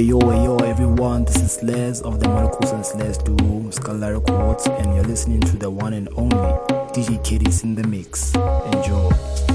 Hey yo, hey yo, everyone, this is Les of the Miracles and Les Duo, Scholar Records, and you're listening to the one and only DJ Kitty's in the Mix. Enjoy.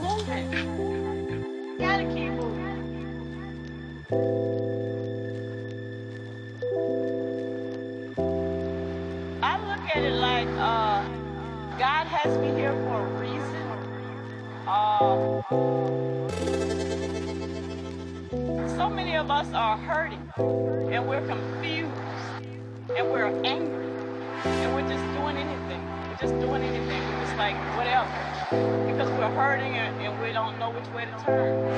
Moving. Gotta keep moving. I look at it like uh, God has me here for a reason. Uh, so many of us are hurting and we're confused and we're angry and we're just doing anything. We're just doing anything. We're just like whatever because we're hurting and, and we don't know which way to turn.